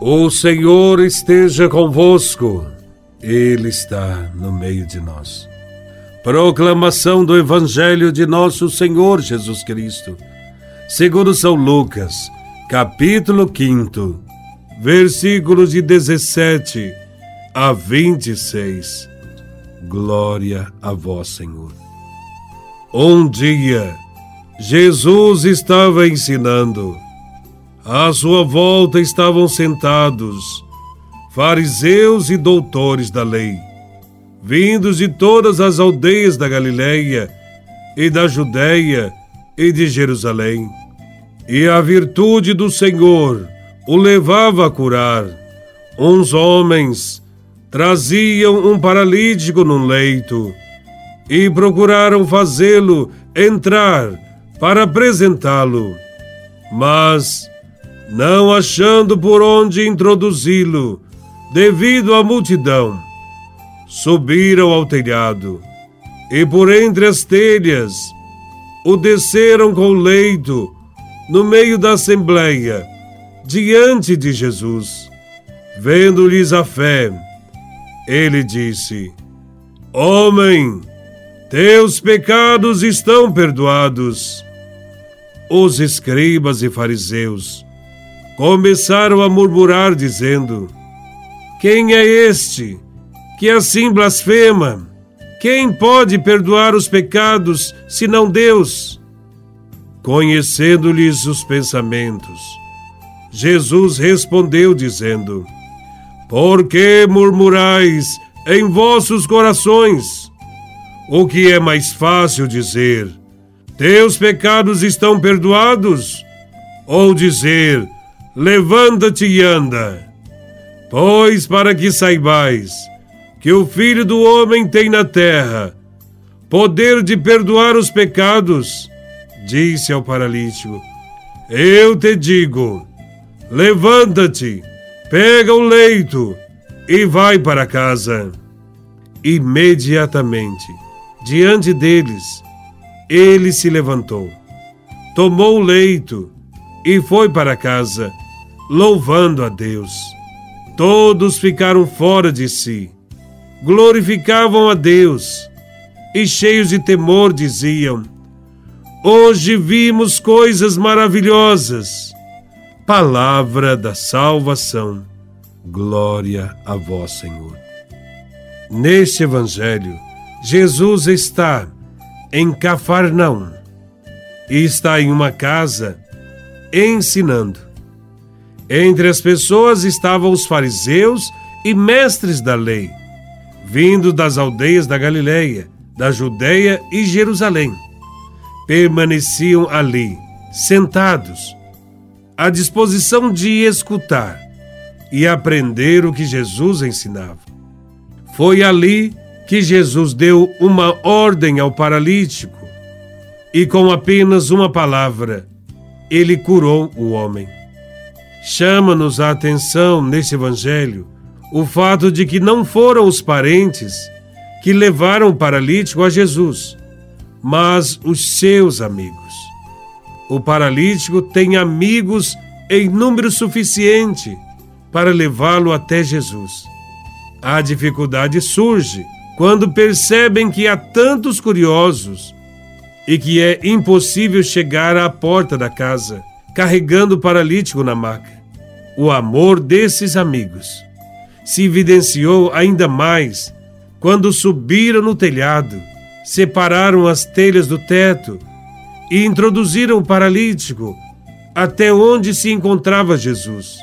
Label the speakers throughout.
Speaker 1: O Senhor esteja convosco, Ele está no meio de nós. Proclamação do Evangelho de Nosso Senhor Jesus Cristo, segundo São Lucas, capítulo 5, versículos de 17 a 26. Glória a Vós, Senhor. Um dia, Jesus estava ensinando à sua volta estavam sentados fariseus e doutores da lei, vindos de todas as aldeias da Galileia e da Judéia e de Jerusalém. E a virtude do Senhor o levava a curar. Uns homens traziam um paralítico num leito e procuraram fazê-lo entrar para apresentá-lo. Mas não achando por onde introduzi-lo, devido à multidão. Subiram ao telhado e por entre as telhas o desceram com o leito no meio da assembleia, diante de Jesus. Vendo-lhes a fé, ele disse: Homem, teus pecados estão perdoados. Os escribas e fariseus começaram a murmurar, dizendo: Quem é este que assim blasfema? Quem pode perdoar os pecados senão Deus? Conhecendo-lhes os pensamentos, Jesus respondeu, dizendo: Por que murmurais em vossos corações? O que é mais fácil dizer: Teus pecados estão perdoados? Ou dizer: levanta-te e anda. Pois para que saibais que o Filho do Homem tem na terra poder de perdoar os pecados, disse ao paralítico: Eu te digo, levanta-te, pega o leito e vai para casa. Imediatamente, diante deles, ele se levantou, tomou o leito e foi para casa louvando a Deus. Todos ficaram fora de si, glorificavam a Deus e, cheios de temor, diziam: Hoje vimos coisas maravilhosas. Palavra da salvação. Glória a vós, Senhor. Neste Evangelho, Jesus está em Cafarnaum e está em uma casa ensinando. Entre as pessoas estavam os fariseus e mestres da lei, vindo das aldeias da Galileia, da Judéia e Jerusalém. Permaneciam ali, sentados, à disposição de escutar e aprender o que Jesus ensinava. Foi ali que Jesus deu uma ordem ao paralítico e, com apenas uma palavra, ele curou o homem. Chama-nos a atenção neste Evangelho o fato de que não foram os parentes que levaram o paralítico a Jesus, mas os seus amigos. O paralítico tem amigos em número suficiente para levá-lo até Jesus. A dificuldade surge quando percebem que há tantos curiosos e que é impossível chegar à porta da casa carregando o paralítico na maca o amor desses amigos se evidenciou ainda mais quando subiram no telhado, separaram as telhas do teto e introduziram o paralítico até onde se encontrava Jesus.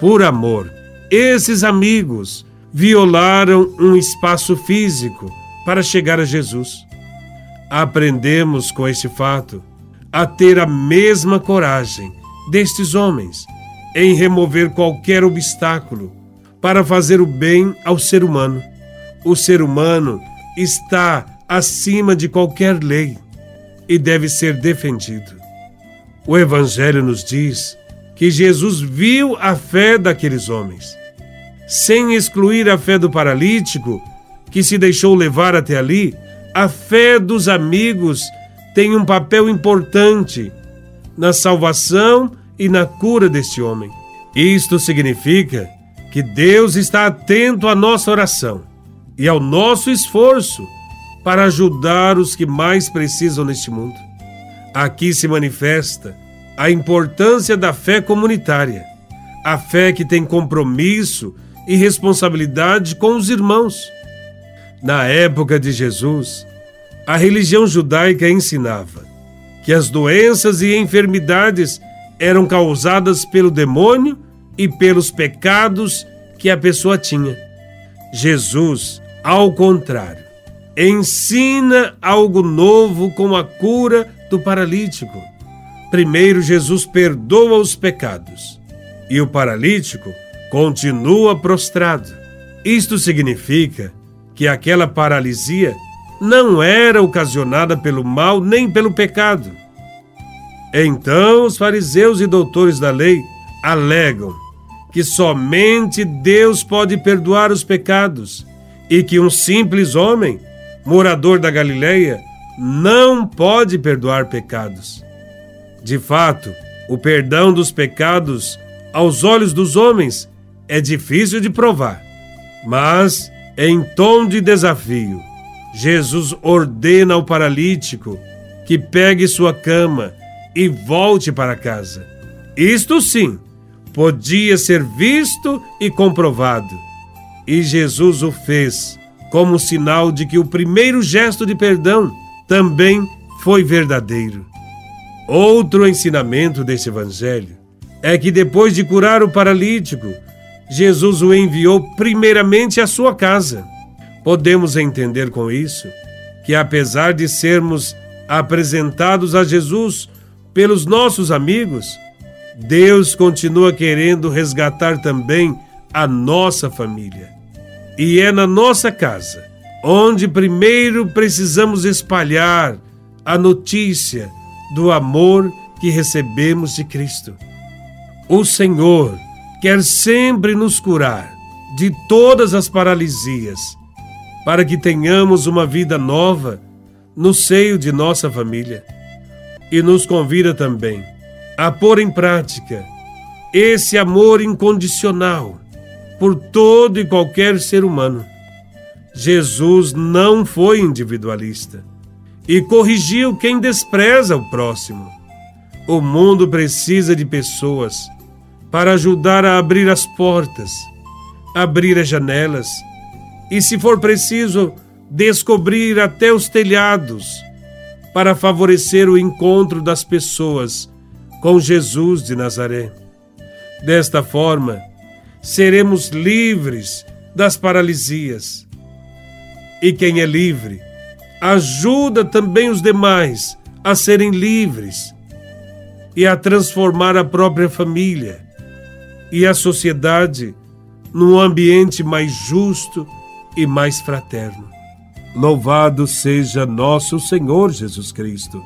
Speaker 1: Por amor, esses amigos violaram um espaço físico para chegar a Jesus. Aprendemos com este fato a ter a mesma coragem destes homens em remover qualquer obstáculo para fazer o bem ao ser humano. O ser humano está acima de qualquer lei e deve ser defendido. O Evangelho nos diz que Jesus viu a fé daqueles homens, sem excluir a fé do paralítico que se deixou levar até ali. A fé dos amigos tem um papel importante na salvação e na cura deste homem. Isto significa que Deus está atento à nossa oração e ao nosso esforço para ajudar os que mais precisam neste mundo. Aqui se manifesta a importância da fé comunitária, a fé que tem compromisso e responsabilidade com os irmãos. Na época de Jesus, a religião judaica ensinava que as doenças e enfermidades eram causadas pelo demônio e pelos pecados que a pessoa tinha. Jesus, ao contrário, ensina algo novo com a cura do paralítico. Primeiro, Jesus perdoa os pecados e o paralítico continua prostrado. Isto significa que aquela paralisia não era ocasionada pelo mal nem pelo pecado. Então os fariseus e doutores da lei alegam que somente Deus pode perdoar os pecados e que um simples homem, morador da Galileia, não pode perdoar pecados. De fato, o perdão dos pecados aos olhos dos homens é difícil de provar, mas em tom de desafio, Jesus ordena ao paralítico que pegue sua cama e volte para casa. Isto sim, podia ser visto e comprovado. E Jesus o fez como sinal de que o primeiro gesto de perdão também foi verdadeiro. Outro ensinamento desse evangelho é que depois de curar o paralítico, Jesus o enviou primeiramente à sua casa. Podemos entender com isso que, apesar de sermos apresentados a Jesus pelos nossos amigos, Deus continua querendo resgatar também a nossa família. E é na nossa casa onde primeiro precisamos espalhar a notícia do amor que recebemos de Cristo. O Senhor quer sempre nos curar de todas as paralisias, para que tenhamos uma vida nova no seio de nossa família. E nos convida também a pôr em prática esse amor incondicional por todo e qualquer ser humano. Jesus não foi individualista e corrigiu quem despreza o próximo. O mundo precisa de pessoas para ajudar a abrir as portas, abrir as janelas e, se for preciso, descobrir até os telhados para favorecer o encontro das pessoas com Jesus de Nazaré. Desta forma, seremos livres das paralisias. E quem é livre, ajuda também os demais a serem livres e a transformar a própria família e a sociedade num ambiente mais justo e mais fraterno. Louvado seja nosso Senhor Jesus Cristo,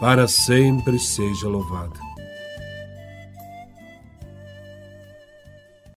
Speaker 1: para sempre seja louvado.